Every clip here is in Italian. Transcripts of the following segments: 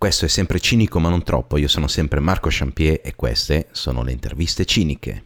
Questo è sempre cinico ma non troppo, io sono sempre Marco Champier e queste sono le interviste ciniche.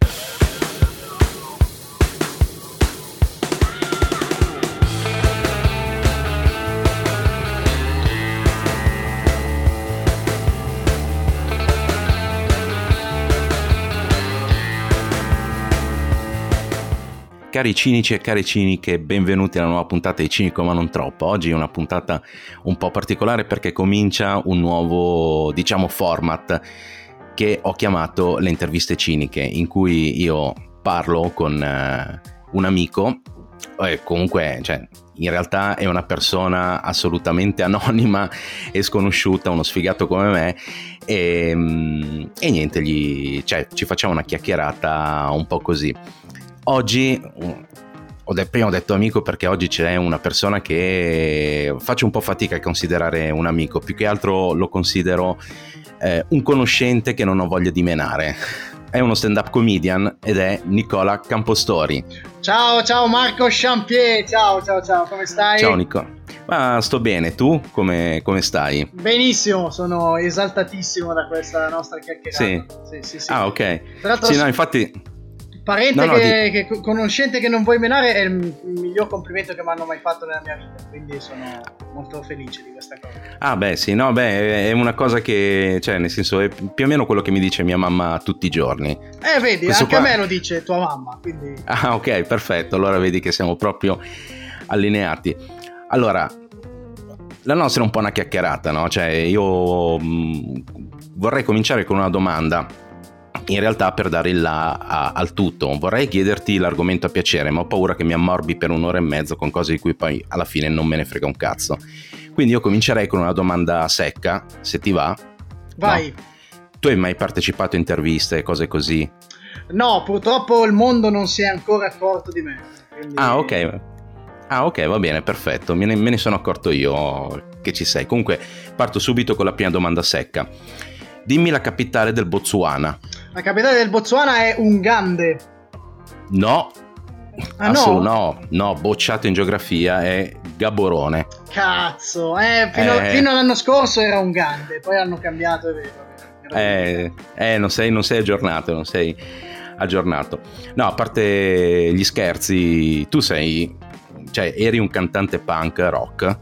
Cari cinici e cari ciniche, benvenuti alla nuova puntata di Cinico ma non troppo. Oggi è una puntata un po' particolare perché comincia un nuovo, diciamo, format che ho chiamato le interviste ciniche, in cui io parlo con uh, un amico, e comunque, cioè, in realtà è una persona assolutamente anonima e sconosciuta, uno sfigato come me, e, mm, e niente, gli, cioè, ci facciamo una chiacchierata un po' così. Oggi ho prima ho detto amico perché oggi c'è una persona che faccio un po' fatica a considerare un amico, più che altro lo considero eh, un conoscente che non ho voglia di menare. È uno stand-up comedian ed è Nicola Campostori. Ciao, ciao Marco Champier, ciao, ciao, ciao, come stai? Ciao Nico. Ma sto bene, tu come, come, stai? Benissimo, sono esaltatissimo da questa nostra chiacchierata. Sì. sì, sì, sì. Ah, ok. Tra l'altro, sì, no, infatti Parente no, no, che, che, conoscente che non vuoi menare è il miglior complimento che mi hanno mai fatto nella mia vita, quindi sono molto felice di questa cosa. Ah beh sì, no beh è una cosa che, cioè nel senso è più o meno quello che mi dice mia mamma tutti i giorni. Eh vedi, Questo anche qua... a me lo dice tua mamma, quindi... Ah ok, perfetto, allora vedi che siamo proprio allineati. Allora, la nostra è un po' una chiacchierata, no? Cioè io mh, mm, vorrei cominciare con una domanda in realtà per dare il là a, al tutto. Vorrei chiederti l'argomento a piacere, ma ho paura che mi ammorbi per un'ora e mezzo con cose di cui poi alla fine non me ne frega un cazzo. Quindi io comincerei con una domanda secca, se ti va. Vai. No? Tu hai mai partecipato a interviste e cose così? No, purtroppo il mondo non si è ancora accorto di me. Quindi... Ah, ok. Ah, ok, va bene, perfetto. Me ne, me ne sono accorto io che ci sei. Comunque, parto subito con la prima domanda secca. Dimmi la capitale del Botswana. La capitale del Botswana è Ungande. No. Ah, no? no, no, bocciato in geografia è Gaborone. Cazzo, eh, fino, eh, fino all'anno scorso era Ungande, poi hanno cambiato, è vero. Eh, eh non, sei, non sei aggiornato, non sei aggiornato. No, a parte gli scherzi, tu sei, cioè, eri un cantante punk rock,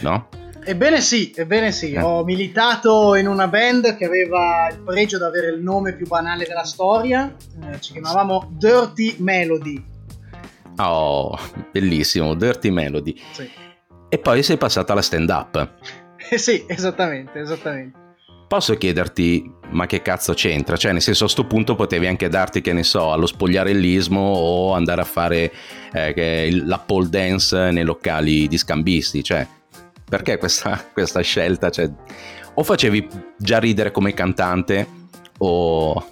no? Ebbene sì, ebbene sì, eh. ho militato in una band che aveva il pregio di avere il nome più banale della storia, eh, ci chiamavamo Dirty Melody. Oh, bellissimo, Dirty Melody. Sì. E poi sei passata alla stand up. Eh sì, esattamente, esattamente. Posso chiederti, ma che cazzo c'entra? Cioè, nel senso, a sto punto potevi anche darti, che ne so, allo spogliarellismo o andare a fare eh, la pole dance nei locali di scambisti, cioè perché questa, questa scelta? Cioè, o facevi già ridere come cantante o...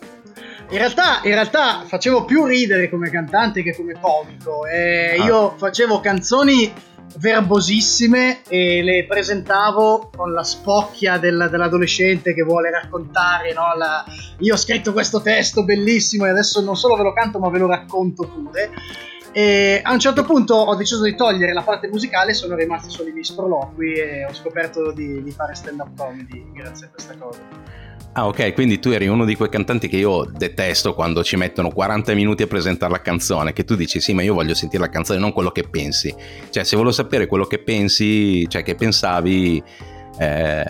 In realtà, in realtà, facevo più ridere come cantante che come comico. Eh, ah. Io facevo canzoni verbosissime e le presentavo con la spocchia del, dell'adolescente che vuole raccontare. No? La... Io ho scritto questo testo bellissimo e adesso non solo ve lo canto ma ve lo racconto pure. E a un certo punto ho deciso di togliere la parte musicale, sono rimasti solo i miei sproloqui e ho scoperto di, di fare stand-up comedy grazie a questa cosa. Ah ok, quindi tu eri uno di quei cantanti che io detesto quando ci mettono 40 minuti a presentare la canzone, che tu dici sì ma io voglio sentire la canzone, non quello che pensi. Cioè se volevo sapere quello che pensi, cioè che pensavi, eh,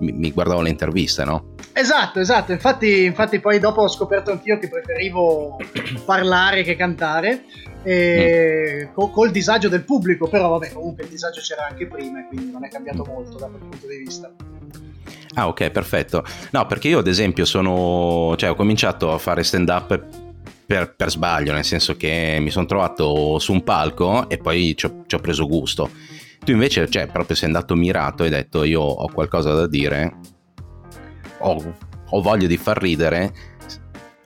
mi, mi guardavo le interviste, no? Esatto, esatto, infatti, infatti poi dopo ho scoperto anch'io che preferivo parlare che cantare e mm. col disagio del pubblico, però vabbè comunque il disagio c'era anche prima e quindi non è cambiato molto da quel punto di vista. Ah ok, perfetto. No, perché io ad esempio sono, cioè ho cominciato a fare stand up per, per sbaglio, nel senso che mi sono trovato su un palco e poi ci ho, ci ho preso gusto. Tu invece, cioè, proprio sei andato mirato e hai detto io ho qualcosa da dire ho, ho voglia di far ridere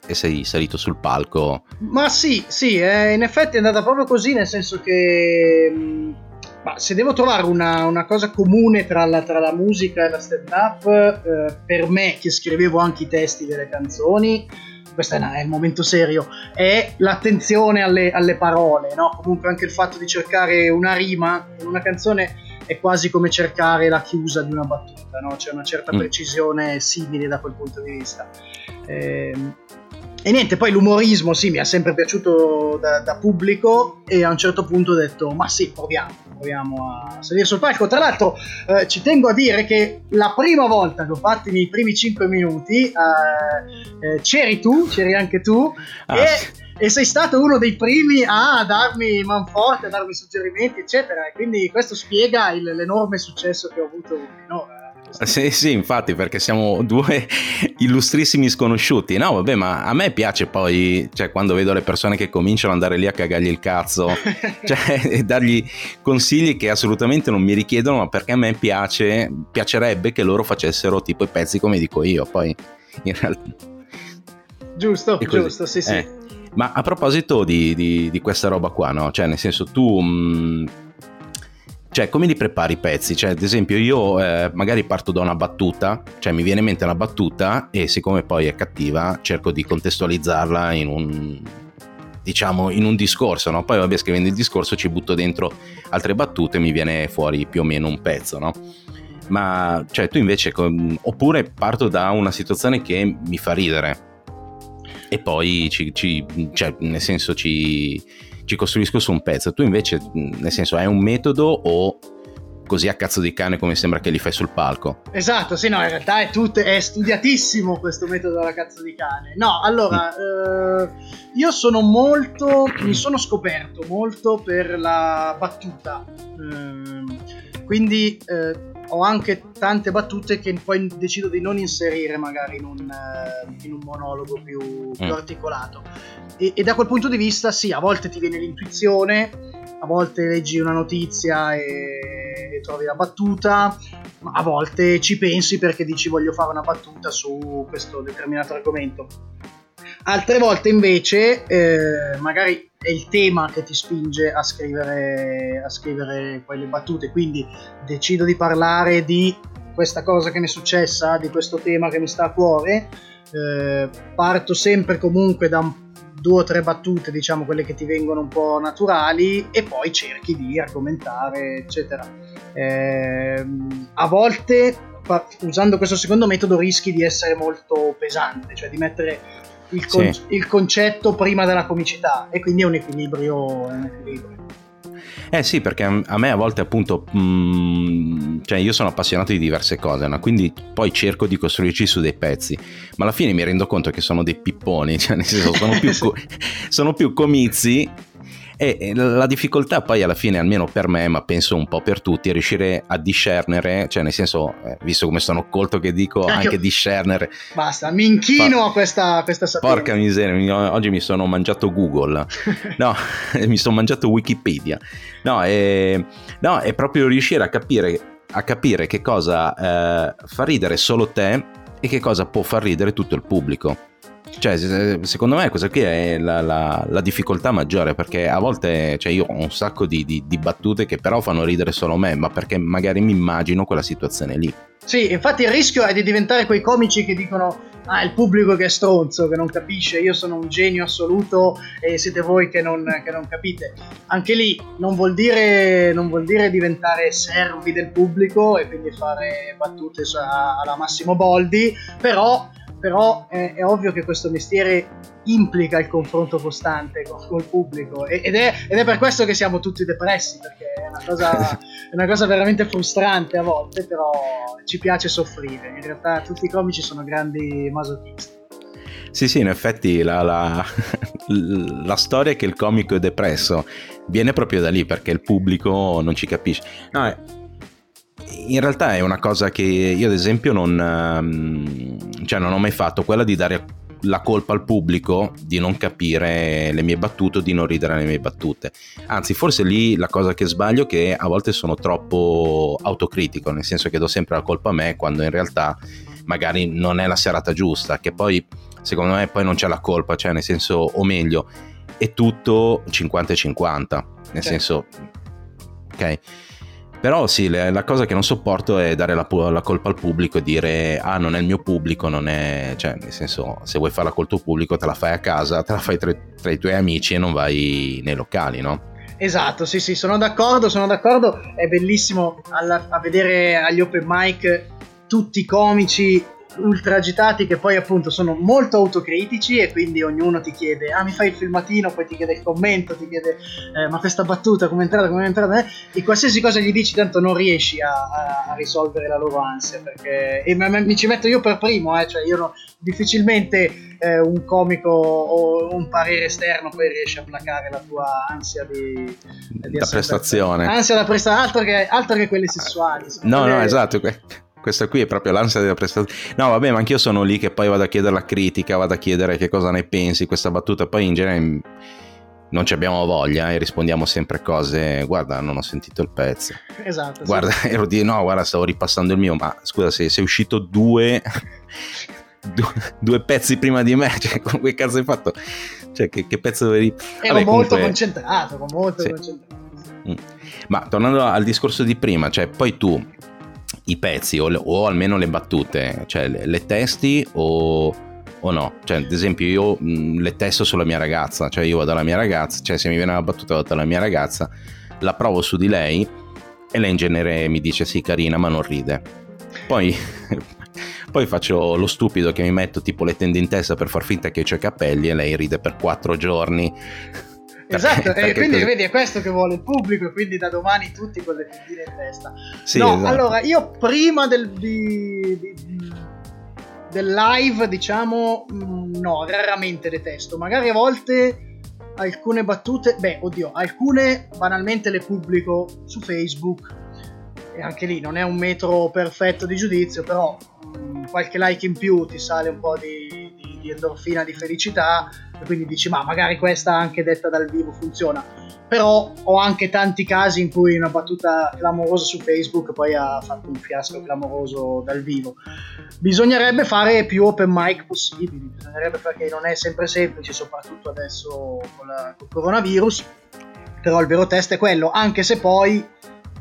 e sei salito sul palco. Ma sì, sì, eh, in effetti è andata proprio così, nel senso che mm, ma se devo trovare una, una cosa comune tra la, tra la, musica e la stand-up, eh, per me che scrivevo anche i testi delle canzoni, questo è, è il momento serio, è l'attenzione alle, alle parole, no? comunque anche il fatto di cercare una rima in una canzone è quasi come cercare la chiusa di una battuta, no? c'è una certa mm. precisione simile da quel punto di vista. Eh, e niente, poi l'umorismo sì, mi è sempre piaciuto da, da, pubblico e a un certo punto ho detto ma sì, proviamo, proviamo a salire sul palco. Tra l'altro eh, ci tengo a dire che la prima volta che ho fatto i miei primi 5 minuti eh, eh, c'eri tu, c'eri anche tu ah. e, e, sei stato uno dei primi a darmi manforte, a darmi suggerimenti eccetera e quindi questo spiega il, l'enorme successo che ho avuto finora. Sì, sì, infatti, perché siamo due illustrissimi sconosciuti. No, vabbè, ma a me piace poi, cioè, quando vedo le persone che cominciano ad andare lì a cagargli il cazzo, cioè, e dargli consigli che assolutamente non mi richiedono, ma perché a me piace, piacerebbe che loro facessero tipo i pezzi come dico io. Poi, in realtà. Giusto, giusto, sì, sì. Eh. Ma a proposito di, di, di, questa roba qua, no? Cioè, nel senso, tu. Mh, mm, cioè, come li prepari i pezzi? Cioè, ad esempio, io eh, magari parto da una battuta, cioè mi viene in mente una battuta e siccome poi è cattiva, cerco di contestualizzarla in un diciamo in un discorso, no? Poi vabbè, scrivendo il discorso ci butto dentro altre battute e mi viene fuori più o meno un pezzo, no? Ma cioè tu invece oppure parto da una situazione che mi fa ridere e poi ci, ci cioè, nel senso ci ci costruisco su un pezzo. Tu invece, nel senso, hai un metodo o così a cazzo di cane come sembra che li fai sul palco? Esatto, sì, no, in realtà è, tutto, è studiatissimo questo metodo alla cazzo di cane. No, allora, mm. eh, io sono molto, mi sono scoperto molto per la battuta. Eh, quindi eh, ho anche tante battute che poi decido di non inserire magari in un, uh, in un monologo più, più mm. articolato. E, e, da quel punto di vista, sì, a volte ti viene l'intuizione, a volte leggi una notizia e, e trovi la battuta, ma a volte ci pensi perché dici voglio fare una battuta su questo determinato argomento. Altre volte invece, eh, magari è il tema che ti spinge a scrivere, a scrivere poi le battute, quindi decido di parlare di questa cosa che mi è successa, di questo tema che mi sta a cuore, eh, parto sempre comunque da un due o tre battute, diciamo quelle che ti vengono un po' naturali, e poi cerchi di argomentare, eccetera. Eh, a volte, usando questo secondo metodo, rischi di essere molto pesante, cioè di mettere il, con- sì. il concetto prima della comicità, e quindi è un equilibrio. È un equilibrio. Eh sì, perché a me a volte appunto, mh, mm, cioè io sono appassionato di diverse cose, no? quindi poi cerco di costruirci su dei pezzi, ma alla fine mi rendo conto che sono dei pipponi, cioè nel senso sono più, co- sono più comizi e la difficoltà poi alla fine, almeno per me, ma penso un po' per tutti, è riuscire a discernere, cioè nel senso, eh, visto come sono colto che dico, eh, anche discernere. Basta, mi inchino a questa, questa sapienza. Porca miseria, oggi mi sono mangiato Google, no, mi sono mangiato Wikipedia. No, è, no, è proprio riuscire a capire, a capire che cosa eh, fa ridere solo te e che cosa può far ridere tutto il pubblico. Cioè, secondo me questa qui è la, la, la, difficoltà maggiore perché a volte cioè io ho un sacco di, di, di, battute che però fanno ridere solo me, ma perché magari mi immagino quella situazione lì. Sì, infatti il rischio è di diventare quei comici che dicono ah, il pubblico che è stronzo, che non capisce, io sono un genio assoluto e siete voi che non, che non capite. Anche lì non vuol, dire, non vuol dire diventare servi del pubblico e quindi fare battute alla Massimo Boldi, però però è, è, ovvio che questo mestiere implica il confronto costante con il pubblico ed è, ed è, per questo che siamo tutti depressi perché è una, cosa, è una cosa veramente frustrante a volte però ci piace soffrire in realtà tutti i comici sono grandi masochisti sì, sì, in effetti la, la, la, storia che il comico è depresso viene proprio da lì perché il pubblico non ci capisce. No, in realtà è una cosa che io ad esempio non, ehm, cioè non ho mai fatto, quella di dare la colpa al pubblico di non capire le mie battute o di non ridere le mie battute. Anzi, forse lì la cosa che sbaglio è che a volte sono troppo autocritico, nel senso che do sempre la colpa a me quando in realtà magari non è la serata giusta, che poi secondo me poi non c'è la colpa, cioè nel senso, o meglio, è tutto 50-50, nel okay. senso, ok? Però sì, la cosa che non sopporto è dare la, la, colpa al pubblico e dire ah non è il mio pubblico, non è... cioè nel senso se vuoi farla col tuo pubblico te la fai a casa, te la fai tra, tra i tuoi amici e non vai nei locali, no? Esatto, sì, sì, sono d'accordo, sono d'accordo. È bellissimo alla, a vedere agli open mic tutti i comici ultra agitati che poi appunto sono molto autocritici e quindi ognuno ti chiede ah mi fai il filmatino? Poi ti chiede il commento ti chiede eh, ma questa battuta come è entrata come è entrata? Eh? e qualsiasi cosa gli dici tanto non riesci a, a, a risolvere la loro ansia perché e mi, mi ci metto io per primo eh, cioè io no, difficilmente eh, un comico o un parere esterno poi riesce a placare la tua ansia di, di da prestazione. Ansia da prestazione altro che, altro che quelle sessuali no no esatto questa qui è proprio l'ansia della prestazione. No, vabbè, ma anch'io sono lì che poi vado a chiedere la critica, vado a chiedere che cosa ne pensi, questa battuta. Poi in genere non ci abbiamo voglia e rispondiamo sempre cose. Guarda, non ho sentito il pezzo. Esatto. Guarda, sì. ero di no, guarda, stavo ripassando il mio, ma scusa, se sei uscito due. due, due pezzi prima di me, cioè, con che cazzo hai fatto? Cioè, che, che pezzo dovevi. Ero Vabbè, molto comunque... concentrato, molto sì. concentrato. Mm. Ma tornando al discorso di prima, cioè, poi tu i pezzi o, o almeno le battute, cioè le, le testi o, o, no? Cioè, ad esempio, io mh, le testo sulla mia ragazza, cioè io vado alla mia ragazza, cioè se mi viene una battuta vado alla mia ragazza, la provo su di lei e lei in genere mi dice sì carina ma non ride. Poi, poi faccio lo stupido che mi metto tipo le tende in testa per far finta che ho i capelli e lei ride per quattro giorni Esatto, e quindi vedi è questo che vuole il pubblico e quindi da domani tutti con le tendine in testa. Sì, no, esatto. allora io prima del, di, di, del live diciamo mm, no, raramente detesto, magari a volte alcune battute, beh oddio, alcune banalmente le pubblico su Facebook e anche lì non è un metro perfetto di giudizio, però mm, qualche like in più ti sale un po' di, di, di endorfina, di felicità e quindi dici ma magari questa anche detta dal vivo funziona. Però ho anche tanti casi in cui una battuta clamorosa su Facebook poi ha fatto un fiasco clamoroso dal vivo. Bisognerebbe fare più open mic possibili bisognerebbe perché non è sempre semplice soprattutto adesso con, la, con il coronavirus però il vero test è quello anche se poi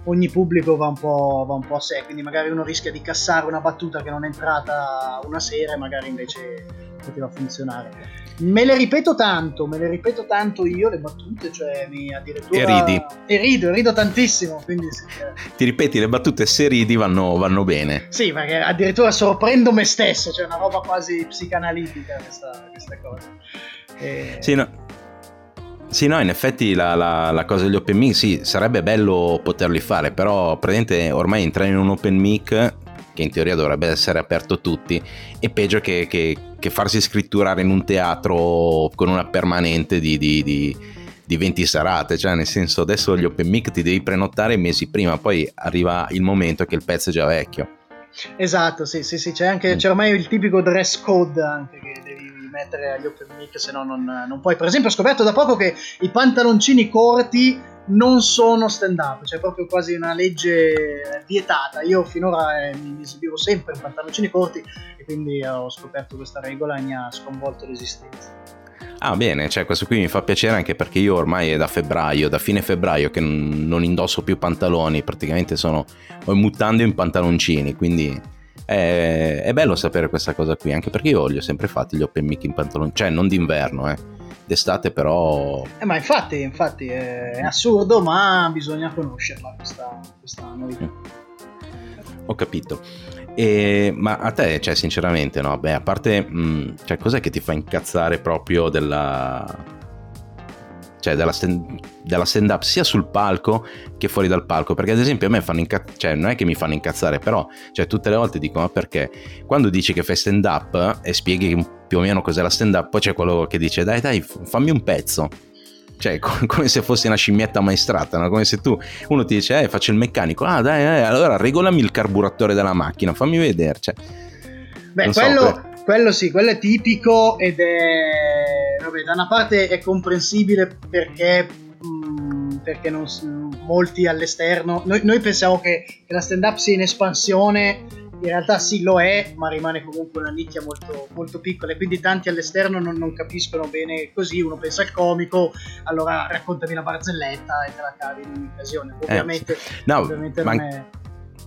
ogni pubblico va un, va un po' a sé quindi magari uno rischia di cassare una battuta che non è entrata una sera e magari invece poteva funzionare Me le ripeto tanto, me le ripeto tanto io le battute, cioè mi addirittura... E ridi. E rido, rido tantissimo, quindi... Sì, cioè... Ti ripeti, le battute se ridi vanno, vanno, bene. Sì, perché addirittura sorprendo me stesso, cioè una roba quasi psicanalitica questa, questa cosa. E... Sì, no. Sì, no, in effetti la, la, la, cosa degli open mic, sì, sarebbe bello poterli fare, però praticamente ormai entrare in un open mic che in teoria dovrebbe essere aperto a tutti, è peggio che, che, che farsi scritturare in un teatro con una permanente di, di, di, di 20 serate, cioè nel senso adesso gli open mic ti devi prenotare mesi prima, poi arriva il momento che il pezzo è già vecchio. Esatto, sì, sì, sì, c'è, anche, mm. c'è ormai il tipico dress code anche che mettere agli open mic, se no non, non puoi. Per esempio ho scoperto da poco che i pantaloncini corti non sono stand up, cioè proprio quasi una legge vietata. Io finora eh, mi esibivo sempre in pantaloncini corti e quindi ho scoperto questa regola e mi ha sconvolto l'esistenza. Ah bene, cioè questo qui mi fa piacere anche perché io ormai è da febbraio, da fine febbraio che non indosso più pantaloni, praticamente sono mutande in pantaloncini, quindi è, è, bello sapere questa cosa qui, anche perché io li ho sempre fatti gli open mic in pantaloncini, cioè non d'inverno, eh d'estate però... Eh, ma infatti, infatti è assurdo, ma bisogna conoscerla questa, questa novità. Mm. Ho capito. E, ma a te, cioè, sinceramente, no? Beh, a parte, mh, mm, cioè, cos'è che ti fa incazzare proprio della cioè della stand, della stand up sia sul palco che fuori dal palco perché ad esempio a me fanno incazzare cioè non è che mi fanno incazzare però cioè tutte le volte dico ma perché quando dici che fai stand up e spieghi più o meno cos'è la stand up poi c'è quello che dice dai dai fammi un pezzo cioè come se fossi una scimmietta maestrata, no? come se tu uno ti dice eh faccio il meccanico, ah dai, dai allora regolami il carburatore della macchina, fammi vedere. Cioè, Beh, quello, so, quello sì, quello è tipico ed è... Vabbè, da una parte è comprensibile perché... Mh, perché non, molti all'esterno... Noi, noi pensiamo che, che la stand-up sia in espansione in realtà sì lo è, ma rimane comunque una nicchia molto, molto piccola e quindi tanti all'esterno non, non, capiscono bene così, uno pensa al comico, allora raccontami la barzelletta e te la cavi in un'occasione. Ovviamente, eh, no, ovviamente non è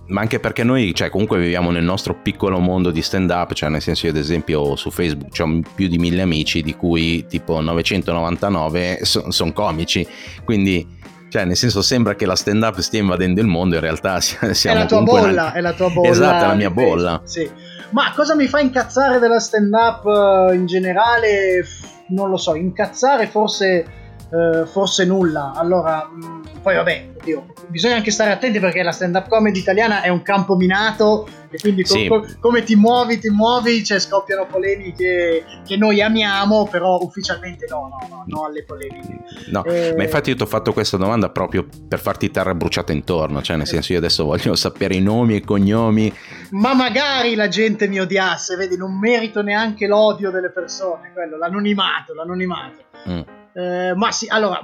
ma anche perché noi cioè, comunque viviamo nel nostro piccolo mondo di stand up, cioè nel senso io ad esempio su Facebook ho più di mille amici di cui tipo 999 sono son comici, quindi Cioè, nel senso, sembra che la stand-up stia invadendo il mondo, in realtà siamo È la tua bolla, una... è la tua bolla. Esatto, è la mia bolla. Sì. Ma cosa mi fa incazzare della stand-up eh, in generale? Non lo so, incazzare forse, uh, forse nulla. Allora, mh, mm, poi vabbè, oddio, bisogna anche stare attenti perché la stand-up comedy italiana è un campo minato e quindi sì. co- come ti muovi, ti muovi, cioè scoppiano polemiche che noi amiamo, però ufficialmente no, no, no, no alle polemiche. No, eh... ma infatti io ti ho fatto questa domanda proprio per farti terra bruciata intorno, cioè nel senso io adesso voglio sapere i nomi e cognomi. Ma magari la gente mi odiasse, vedi, non merito neanche l'odio delle persone, quello, l'anonimato, l'anonimato. Mm. Eh, ma sì, allora,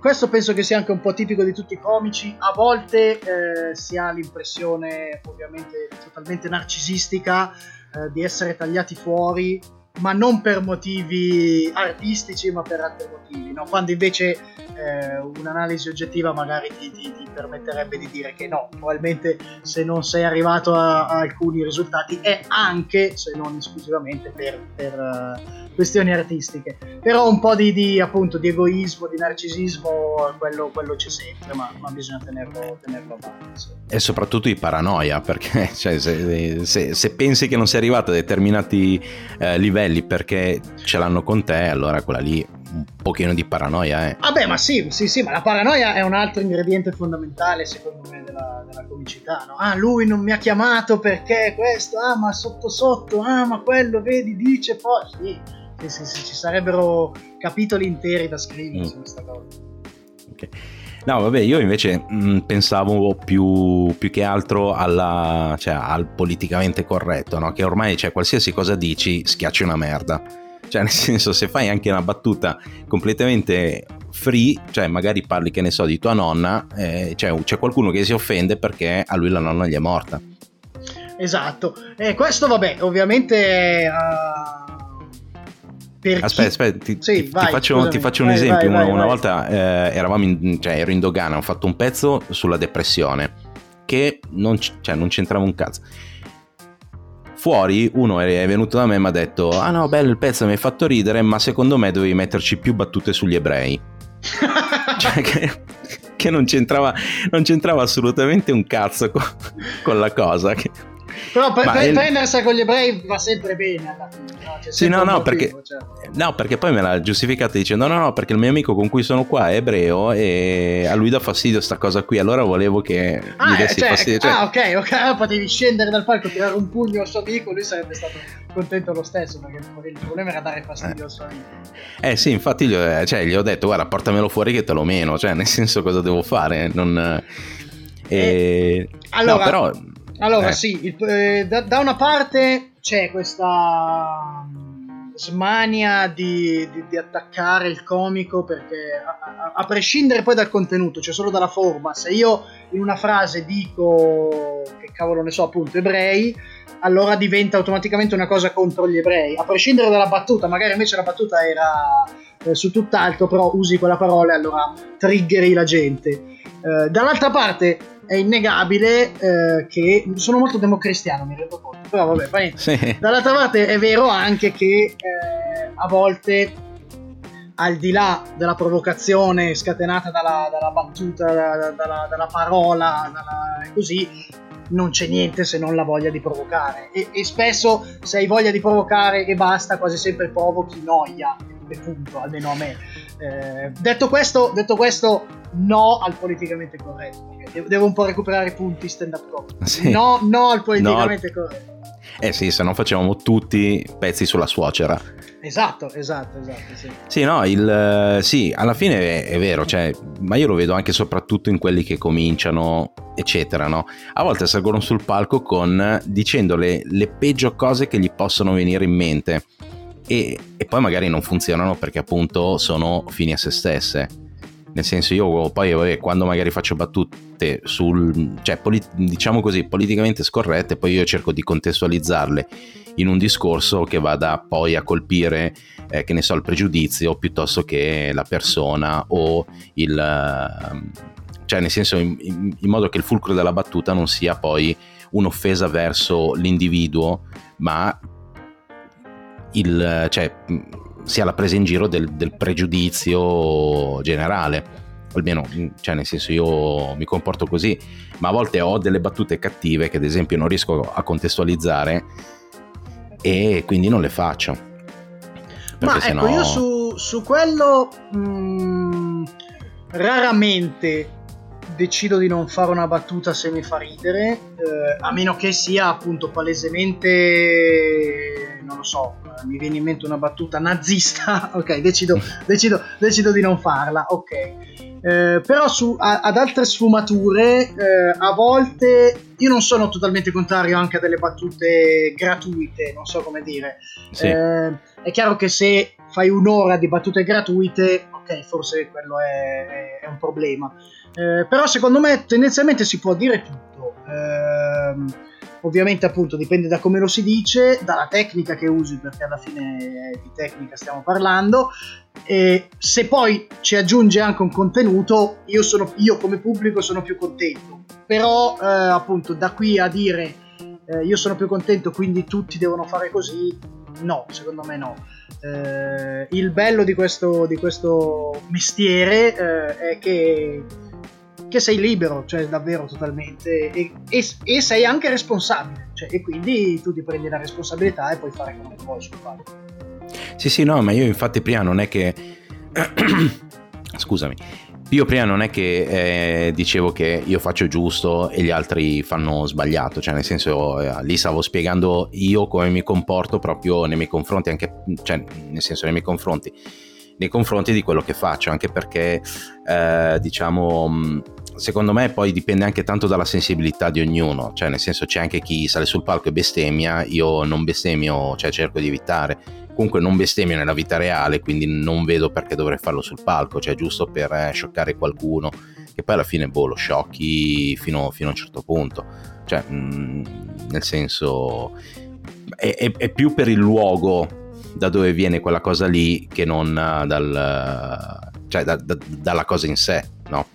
questo penso che sia anche un po' tipico di tutti i comici. A volte eh, si ha l'impressione, ovviamente totalmente narcisistica, eh, di essere tagliati fuori ma non per motivi artistici, ma per altri motivi. No? Quando invece eh, un'analisi oggettiva magari ti, ti, ti, permetterebbe di dire che no, probabilmente se non sei arrivato a, a alcuni risultati è anche, se non esclusivamente, per, per uh, questioni artistiche. Però un po' di, di, appunto, di egoismo, di narcisismo, quello, quello c'è sempre, ma, ma bisogna tenerlo, tenerlo avanti. Sì. E soprattutto di paranoia, perché cioè, se, se, se, pensi che non sei arrivato a determinati eh, livelli, livelli perché ce l'hanno con te, allora quella lì un pochino di paranoia eh. Vabbè, ma sì, sì, sì, ma la paranoia è un altro ingrediente fondamentale secondo me della, della comicità, no? Ah, lui non mi ha chiamato perché questo, ah, ma sotto sotto, ah, ma quello, vedi, dice poi, sì, sì, sì, sì ci sarebbero capitoli interi da scrivere mm. su questa cosa. Ok. No, vabbè, io invece mh, mm, pensavo più, più, che altro alla, cioè, al politicamente corretto, no? che ormai cioè, qualsiasi cosa dici schiacci una merda. Cioè, nel senso, se fai anche una battuta completamente free, cioè magari parli, che ne so, di tua nonna, eh, cioè, c'è qualcuno che si offende perché a lui la nonna gli è morta. Esatto, e questo vabbè, ovviamente... Uh per aspetta, aspetta, ti, sì, ti, vai, ti faccio, ti faccio vai, un esempio. Vai, una, una volta eh, eravamo in, cioè, ero in dogana, ho fatto un pezzo sulla depressione che non, cioè, non c'entrava un cazzo. Fuori uno è venuto da me e mi ha detto: Ah no, bello il pezzo, mi hai fatto ridere, ma secondo me dovevi metterci più battute sugli ebrei. cioè, che, che non, c'entrava, non c'entrava assolutamente un cazzo con, con la cosa. Che, però per, per il... prendersela con gli ebrei va sempre bene alla fine. No? sì, no, no, perché, cioè. no, perché poi me l'ha giustificata dicendo no, no, perché il mio amico con cui sono qua è ebreo e a lui dà fastidio sta cosa qui, allora volevo che ah, gli dessi cioè, fastidio. Cioè... Ah, ok, ok, allora potevi scendere dal palco, tirare un pugno al suo amico, lui sarebbe stato contento lo stesso perché il problema era dare fastidio eh. al suo amico. Eh sì, infatti gli ho, cioè, gli ho detto guarda portamelo fuori che te lo meno, cioè nel senso cosa devo fare, non... Eh, eh, allora, no, però allora, eh. sì, il, eh, da, da, una parte c'è questa mm, smania di, di, di, attaccare il comico perché a, a, a, prescindere poi dal contenuto, cioè solo dalla forma, se io in una frase dico che cavolo ne so appunto ebrei, allora diventa automaticamente una cosa contro gli ebrei, a prescindere dalla battuta, magari invece la battuta era eh, su tutt'altro, però usi quella parola e allora triggeri la gente. Eh, dall'altra parte è innegabile eh, che sono molto democristiano, mi rendo conto, però vabbè, fa Sì. Dall'altra parte è vero anche che eh, a volte al di là della provocazione scatenata dalla, dalla battuta, dalla, dalla, dalla parola, così, non c'è niente se non la voglia di provocare. E, e, spesso se hai voglia di provocare e basta, quasi sempre provochi noia, e punto, almeno a me. Eh, detto, questo, detto questo, no al politicamente corretto devo un po' recuperare i punti stand up comedy. Sì. No, no al politicamente no. corretto. Eh sì, se no facevamo tutti pezzi sulla suocera. Esatto, esatto, esatto. Sì, sì no, il, sì alla fine è, è, vero, cioè, ma io lo vedo anche soprattutto in quelli che cominciano, eccetera, no? A volte salgono sul palco con dicendo le, le peggio cose che gli possono venire in mente. E, e poi magari non funzionano perché appunto sono fini a se stesse. Nel senso io poi vabbè, quando magari faccio battute sul cioè polit- diciamo così politicamente scorrette poi io cerco di contestualizzarle in un discorso che vada poi a colpire eh, che ne so il pregiudizio piuttosto che la persona o il cioè nel senso in, in modo che il fulcro della battuta non sia poi un'offesa verso l'individuo ma il cioè sia la presa in giro del, del pregiudizio generale almeno, cioè nel senso io mi comporto così, ma a volte ho delle battute cattive che ad esempio non riesco a contestualizzare e quindi non le faccio. Ma ecco, no... io su, su quello mh, raramente decido di non fare una battuta se mi fa ridere, eh, a meno che sia appunto palesemente, non lo so, mi viene in mente una battuta nazista, ok, decido, decido, decido di non farla, ok. Eh, però su, a, ad altre sfumature eh, a volte io non sono totalmente contrario anche a delle battute gratuite, non so come dire. Sì. Eh, è chiaro che se fai un'ora di battute gratuite, ok, forse quello è, è un problema. Eh, però secondo me tendenzialmente si può dire tutto. Eh, ovviamente appunto dipende da come lo si dice, dalla tecnica che usi, perché alla fine di tecnica stiamo parlando. E se poi ci aggiunge anche un contenuto, io, sono, io come pubblico sono più contento. Però eh, appunto da qui a dire eh, io sono più contento, quindi tutti devono fare così, no, secondo me no. Eh, il bello di questo, di questo mestiere eh, è che che sei libero, cioè davvero totalmente, e, e, e sei anche responsabile, cioè, e quindi tu ti prendi la responsabilità e puoi fare come vuoi sul palco. Sì, sì, no, ma io infatti prima non è che... Scusami, io prima non è che eh, dicevo che io faccio giusto e gli altri fanno sbagliato, cioè nel senso eh, lì stavo spiegando io come mi comporto proprio nei miei confronti, anche, cioè nel senso nei miei confronti, nei confronti di quello che faccio, anche perché eh, diciamo secondo me poi dipende anche tanto dalla sensibilità di ognuno, cioè nel senso c'è anche chi sale sul palco e bestemmia, io non bestemmio, cioè cerco di evitare. Comunque non bestemmio nella vita reale, quindi non vedo perché dovrei farlo sul palco, cioè giusto per eh, scioccare qualcuno, che poi alla fine boh, lo sciocchi fino, fino a un certo punto. Cioè, mh, mm, nel senso, è, è, è più per il luogo da dove viene quella cosa lì che non dal, cioè da, da, dalla cosa in sé, no?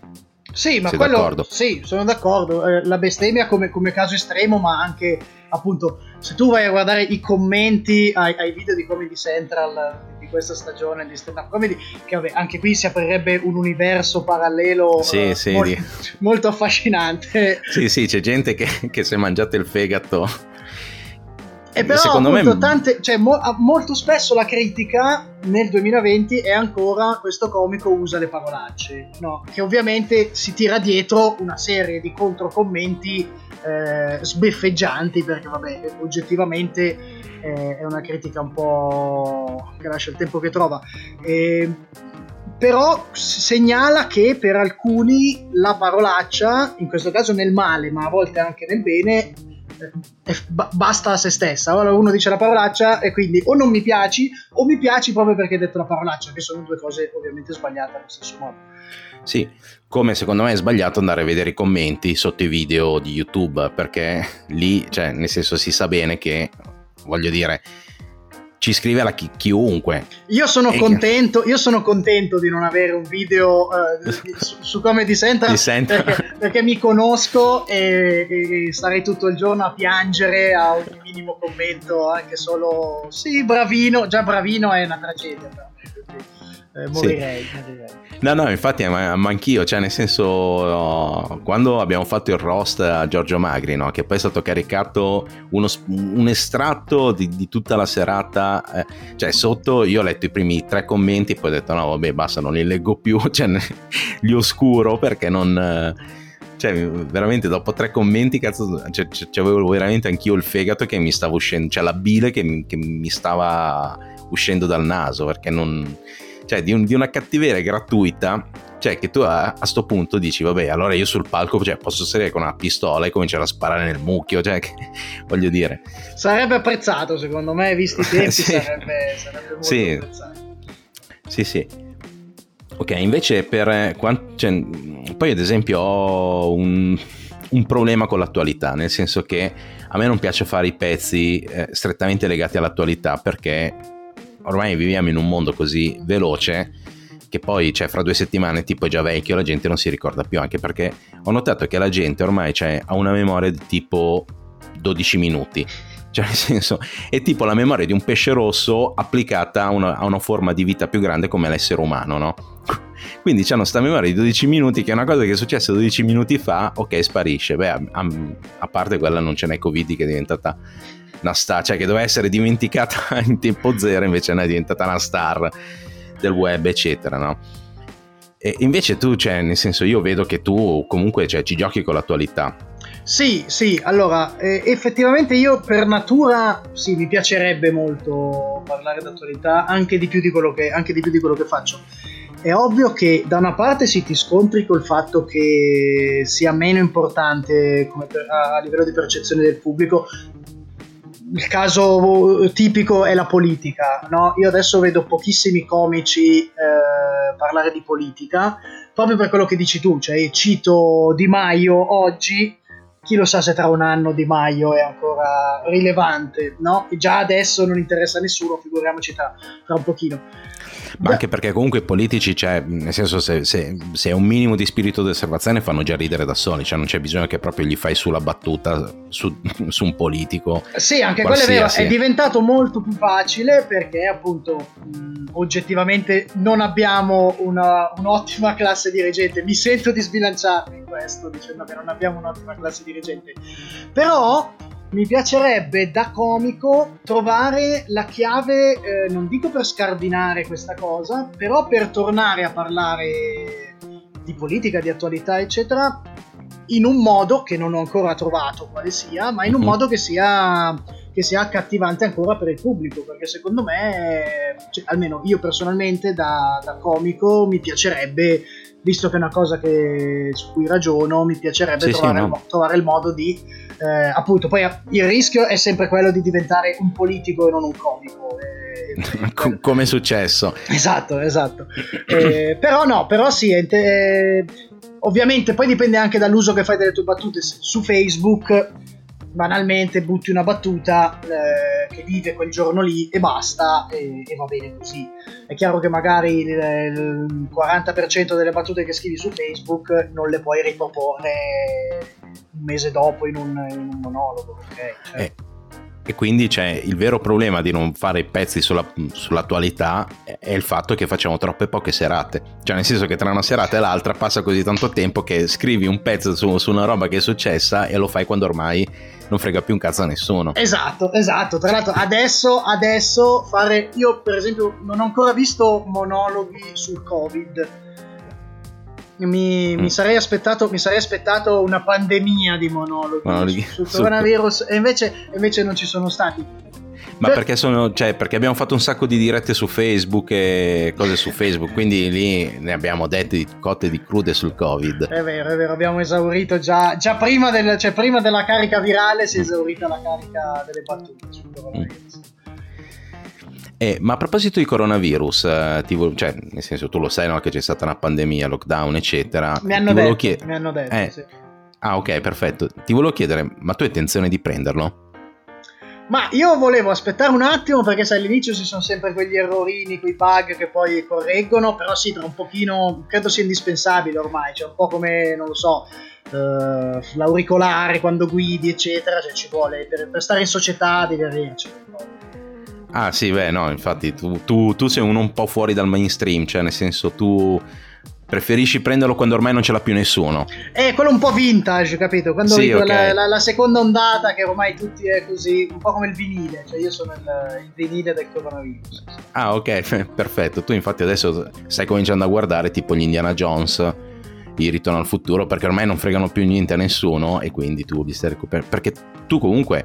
Sì, ma Sei quello d'accordo? sì, sono d'accordo. Eh, la bestemmia come, come, caso estremo, ma anche appunto se tu vai a guardare i commenti ai, ai video di Comedy Central di questa stagione di stand up comedy, che vabbè, anche qui si aprirebbe un universo parallelo sì, eh, sì, molto, molto, affascinante. Sì, sì, c'è gente che, che si è mangiato il fegato e però secondo appunto, me tante, cioè, mo, molto spesso la critica nel 2020 è ancora questo comico usa le parolacce, no? che ovviamente si tira dietro una serie di controcommenti eh, sbeffeggianti perché vabbè oggettivamente eh, è una critica un po' che lascia il tempo che trova. E, però segnala che per alcuni la parolaccia, in questo caso nel male, ma a volte anche nel bene, eh, basta a se stessa. Allora uno dice la parolaccia e quindi o non mi piaci o mi piaci proprio perché hai detto la parolaccia, che sono due cose ovviamente sbagliate allo stesso modo. Sì, come secondo me è sbagliato andare a vedere i commenti sotto i video di YouTube, perché lì, cioè, nel senso si sa bene che, voglio dire, ci scrive la chi- chiunque. Io sono, contento, io sono contento di non avere un video uh, su, su, come di Central, perché, perché, mi conosco e, e, starei tutto il giorno a piangere a ogni minimo commento, anche solo sì, bravino, già bravino è una tragedia. Però eh, morirei, sì. morirei. No, no, infatti, ma, ma anch'io, cioè, nel senso, oh, quando abbiamo fatto il roast a Giorgio Magri, no, che poi è stato caricato uno, un estratto di, di, tutta la serata, eh, cioè, sotto io ho letto i primi tre commenti, poi ho detto, no, vabbè, basta, non li leggo più, cioè, li oscuro perché non cioè veramente dopo tre commenti cazzo cioè, avevo veramente anch'io il fegato che mi stava uscendo cioè la bile che mi, che mi stava uscendo dal naso perché non cioè di, un, di una cattiveria gratuita cioè che tu a, a sto punto dici vabbè allora io sul palco cioè, posso salire con una pistola e cominciare a sparare nel mucchio cioè che, voglio dire sarebbe apprezzato secondo me visti i tempi sì. sarebbe, sarebbe molto sì. apprezzato sì sì ok invece per cioè, poi ad esempio ho un, un problema con l'attualità nel senso che a me non piace fare i pezzi eh, strettamente legati all'attualità perché ormai viviamo in un mondo così veloce che poi cioè, fra due settimane tipo è già vecchio la gente non si ricorda più anche perché ho notato che la gente ormai cioè, ha una memoria di tipo 12 minuti cioè nel senso è tipo la memoria di un pesce rosso applicata a una, a una forma di vita più grande come l'essere umano no? Quindi hanno sta memoria di 12 minuti che è una cosa che è successa 12 minuti fa, ok, sparisce. Beh, a, a, parte quella non ce n'è Covid che è diventata una star, cioè che doveva essere dimenticata in tempo zero, invece è diventata una star del web, eccetera, no? E invece tu, cioè, nel senso, io vedo che tu comunque cioè, ci giochi con l'attualità. Sì, sì, allora, eh, effettivamente io per natura, sì, mi piacerebbe molto parlare d'attualità, anche di più di quello che, di più di quello che faccio. È ovvio che da una parte si ti scontri col fatto che sia meno importante per, a livello di percezione del pubblico il caso tipico è la politica. No? Io adesso vedo pochissimi comici eh, parlare di politica, proprio per quello che dici tu, cioè cito Di Maio oggi, chi lo sa se tra un anno Di Maio è ancora rilevante, no? già adesso non interessa a nessuno, figuriamoci tra, tra un pochino. Ma anche perché comunque i politici, cioè, nel senso, se, se, se un minimo di spirito di osservazione fanno già ridere da soli, cioè non c'è bisogno che proprio gli fai sulla battuta su, su un politico. Sì, anche quello è vero, è diventato molto più facile perché appunto mh, oggettivamente non abbiamo una, un'ottima classe dirigente. Mi sento di sbilanciarmi in questo dicendo che non abbiamo un'ottima classe dirigente. Però mi piacerebbe da comico trovare la chiave, eh, non dico per scardinare questa cosa, però per tornare a parlare di politica, di attualità, eccetera, in un modo che non ho ancora trovato quale sia, ma in un mhm. modo che sia, che sia accattivante ancora per il pubblico, perché secondo me, cioè, almeno io personalmente da, da comico mi piacerebbe visto che è una cosa che, su cui ragiono, mi piacerebbe sì, trovare, sì, no. trovare, il modo di, eh, appunto, poi il rischio è sempre quello di diventare un politico e non un comico. Eh, Come è successo. Esatto, esatto. eh, però no, però sì, eh, ovviamente poi dipende anche dall'uso che fai delle tue battute. Su Facebook banalmente butti una battuta eh, che vive quel giorno lì e basta e, e, va bene così. È chiaro che magari il, il 40% delle battute che scrivi su Facebook non le puoi riproporre un mese dopo in un, in un monologo. Okay? Cioè, eh e quindi c'è il vero problema di non fare pezzi sulla, sull'attualità è il fatto che facciamo troppe poche serate. Cioè, nel senso che tra una serata e l'altra passa così tanto tempo che scrivi un pezzo su, su una roba che è successa e lo fai quando ormai non frega più un cazzo a nessuno. Esatto, esatto. Tra l'altro, adesso, adesso fare. Io, per esempio, non ho ancora visto monologhi sul Covid mi, mm. mi, sarei aspettato, mi, sarei aspettato, una pandemia di monologhi, monologhi. sul coronavirus e invece, invece, non ci sono stati. Ma per... perché, sono, cioè, perché abbiamo fatto un sacco di dirette su Facebook e cose su Facebook, quindi lì ne abbiamo dette di cotte di crude sul Covid. È vero, è vero, abbiamo esaurito già, già prima, del, cioè, prima della carica virale si è esaurita la carica delle battute sul coronavirus. Mm. Eh, ma a proposito di coronavirus, eh, ti, cioè, nel senso tu lo sai no, che c'è stata una pandemia, lockdown, eccetera. Mi hanno detto, chied- mi hanno detto eh, sì. Ah, ok, perfetto. Ti volevo chiedere, ma tu hai intenzione di prenderlo? Ma io volevo aspettare un attimo perché sai all'inizio ci sono sempre quegli errorini, quei bug che poi correggono, però sì, tra un pochino credo sia indispensabile ormai, cioè un po' come, non lo so, uh, l'auricolare quando guidi, eccetera, cioè ci vuole, per, per stare in società devi averci. Ah sì, beh no, infatti tu, tu, tu, sei uno un po' fuori dal mainstream, cioè nel senso tu preferisci prenderlo quando ormai non ce l'ha più nessuno. È quello un po' vintage, capito? Quando sì, okay. la, la, la, seconda ondata che ormai tutti è così, un po' come il vinile, cioè io sono il, il vinile del coronavirus. Ah ok, perfetto, tu infatti adesso stai cominciando a guardare tipo gli Indiana Jones di Ritorno al futuro perché ormai non fregano più niente a nessuno e quindi tu li stai recuperando perché tu comunque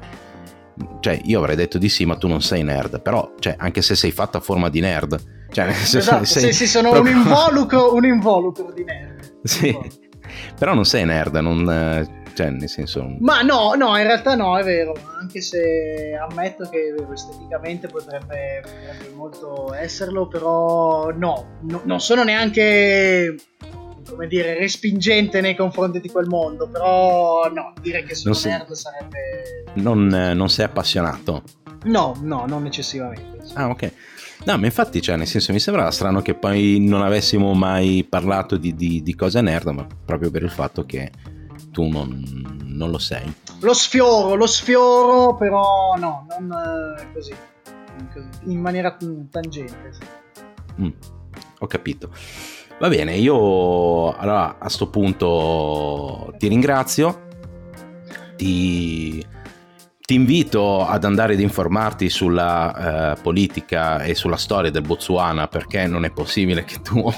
cioè io avrei detto di sì ma tu non sei nerd però cioè, anche se sei fatta a forma di nerd cioè, esatto, sei, sì, sì, sono proprio... un, involucro, un involucro di nerd sì però non sei nerd non cioè nel senso ma no no in realtà no è vero anche se ammetto che esteticamente potrebbe, potrebbe molto esserlo però no, no non sono neanche come dire, respingente nei confronti di quel mondo, però no, dire che sono non nerd sarebbe... Non, eh, non sei appassionato? No, no, non eccessivamente. Ah, ok. No, ma infatti, cioè, nel senso, mi sembra strano che poi non avessimo mai parlato di, di, di cose nerd, ma proprio per il fatto che tu non, non, lo sei. Lo sfioro, lo sfioro, però no, non eh, così, così, in maniera tangente. Mm, ho capito. Va bene, io allora a sto punto ti ringrazio, ti, ti invito ad andare ad informarti sulla uh, politica e sulla storia del Botswana perché non è possibile che tu...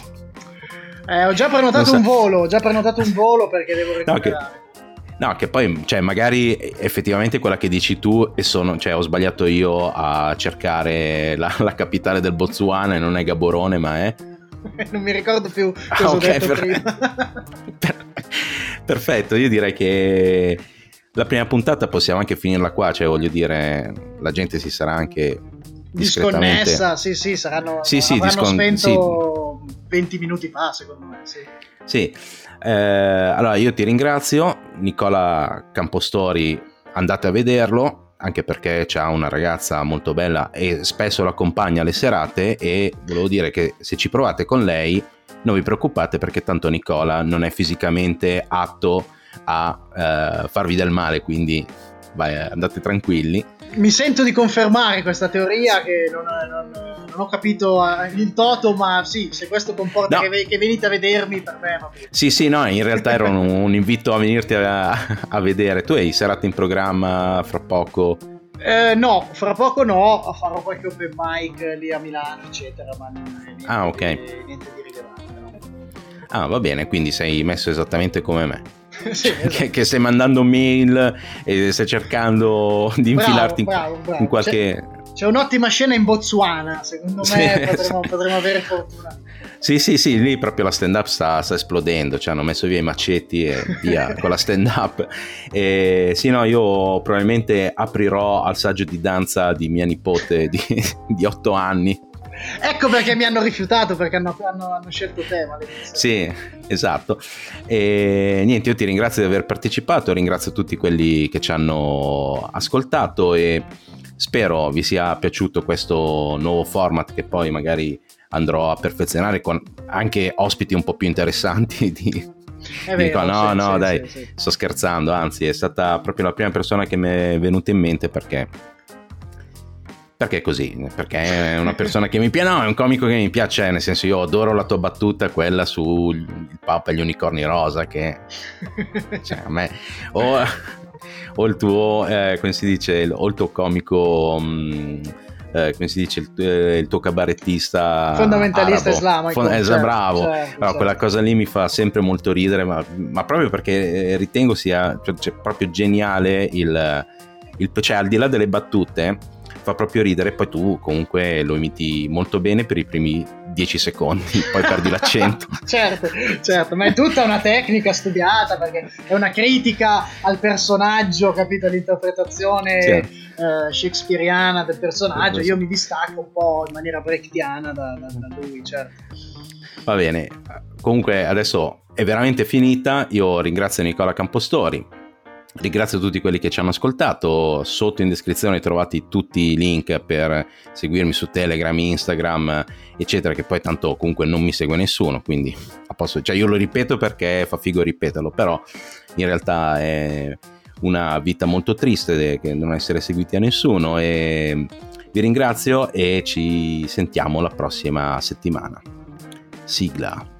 Eh, ho già prenotato so... un volo, ho già prenotato un volo perché devo recuperare. No, che... No, che poi, cioè, magari effettivamente quella che dici tu e sono, cioè, ho sbagliato io a cercare la, la capitale del Botswana e non è Gaborone, ma è... non mi ricordo più cosa ah, okay, per... Perfetto, io direi che la prima puntata possiamo anche finirla qua, cioè voglio dire, la gente si sarà anche disconnessa, sì sì, saranno, sì, sì, discon- spento sì. 20 minuti fa secondo me, sì. Sì, eh, allora io ti ringrazio, Nicola Campostori, andate a vederlo, anche perché c'ha una ragazza molto bella e spesso l'accompagna alle serate e volevo dire che se ci provate con lei non vi preoccupate perché tanto Nicola non è fisicamente atto a eh, farvi del male, quindi vai, andate tranquilli. Mi sento di confermare questa teoria che non, non, non ho capito eh, il toto, ma sì, se questo comporta no. che, che, venite a vedermi, per me va bene. Sì, sì, no, in realtà era un, un invito a venirti a, a, vedere. Tu hai serate in programma fra poco? Eh, no, fra poco no, farò qualche open mic lì a Milano, eccetera, ma niente, ah, okay. niente di rilevante. No. Ah, va bene, quindi sei messo esattamente come me. sì, esatto. che, che, stai mandando mail e stai cercando di infilarti bravo, bravo, bravo. in qualche... C'è, c'è, un'ottima scena in Botswana, secondo me sì, potremo, esatto. potremo, avere fortuna. Sì, sì, sì, lì proprio la stand up sta, sta esplodendo, cioè hanno messo via i macetti e via con la stand up. E, sì, no, io probabilmente aprirò al saggio di danza di mia nipote di, di 8 anni ecco perché mi hanno rifiutato, perché hanno, hanno, hanno scelto te. Sì, esatto. E niente, io ti ringrazio di aver partecipato, ringrazio tutti quelli che ci hanno ascoltato e spero vi sia piaciuto questo nuovo format che poi magari andrò a perfezionare con anche ospiti un po' più interessanti di, Vero, dico no sì, no sì, dai sì, sto scherzando anzi è stata proprio la prima persona che mi è venuta in mente perché perché è così? Perché è una persona che mi piace, no, è un comico che mi piace, nel senso io adoro la tua battuta, quella sul Papa e gli unicorni rosa, che cioè, a me... O, o il tuo, eh, come si dice, o il tuo comico... Mh, mm, eh, come si dice, il, eh, il tuo cabarettista fondamentalista arabo. islamico. Fond- certo, bravo, certo, allora, certo. quella cosa lì mi fa sempre molto ridere, ma, ma proprio perché eh, ritengo sia cioè, cioè, proprio geniale il, il, cioè al di là delle battute fa proprio ridere, poi tu comunque lo imiti molto bene per i primi 10 secondi, poi perdi l'accento. certo, certo, ma è tutta una tecnica studiata perché è una critica al personaggio, capito, all'interpretazione certo. eh, shakespeariana del personaggio, io mi distacco un po' in maniera brechtiana da, da, da lui, certo. Va bene, comunque adesso è veramente finita, io ringrazio Nicola Campostori Ringrazio tutti quelli che ci hanno ascoltato, sotto in descrizione trovate tutti i link per seguirmi su Telegram, Instagram, eccetera, che poi tanto comunque non mi segue nessuno, quindi a cioè io lo ripeto perché fa figo ripeterlo, però in realtà è una vita molto triste che non essere seguiti a nessuno e vi ringrazio e ci sentiamo la prossima settimana. Sigla.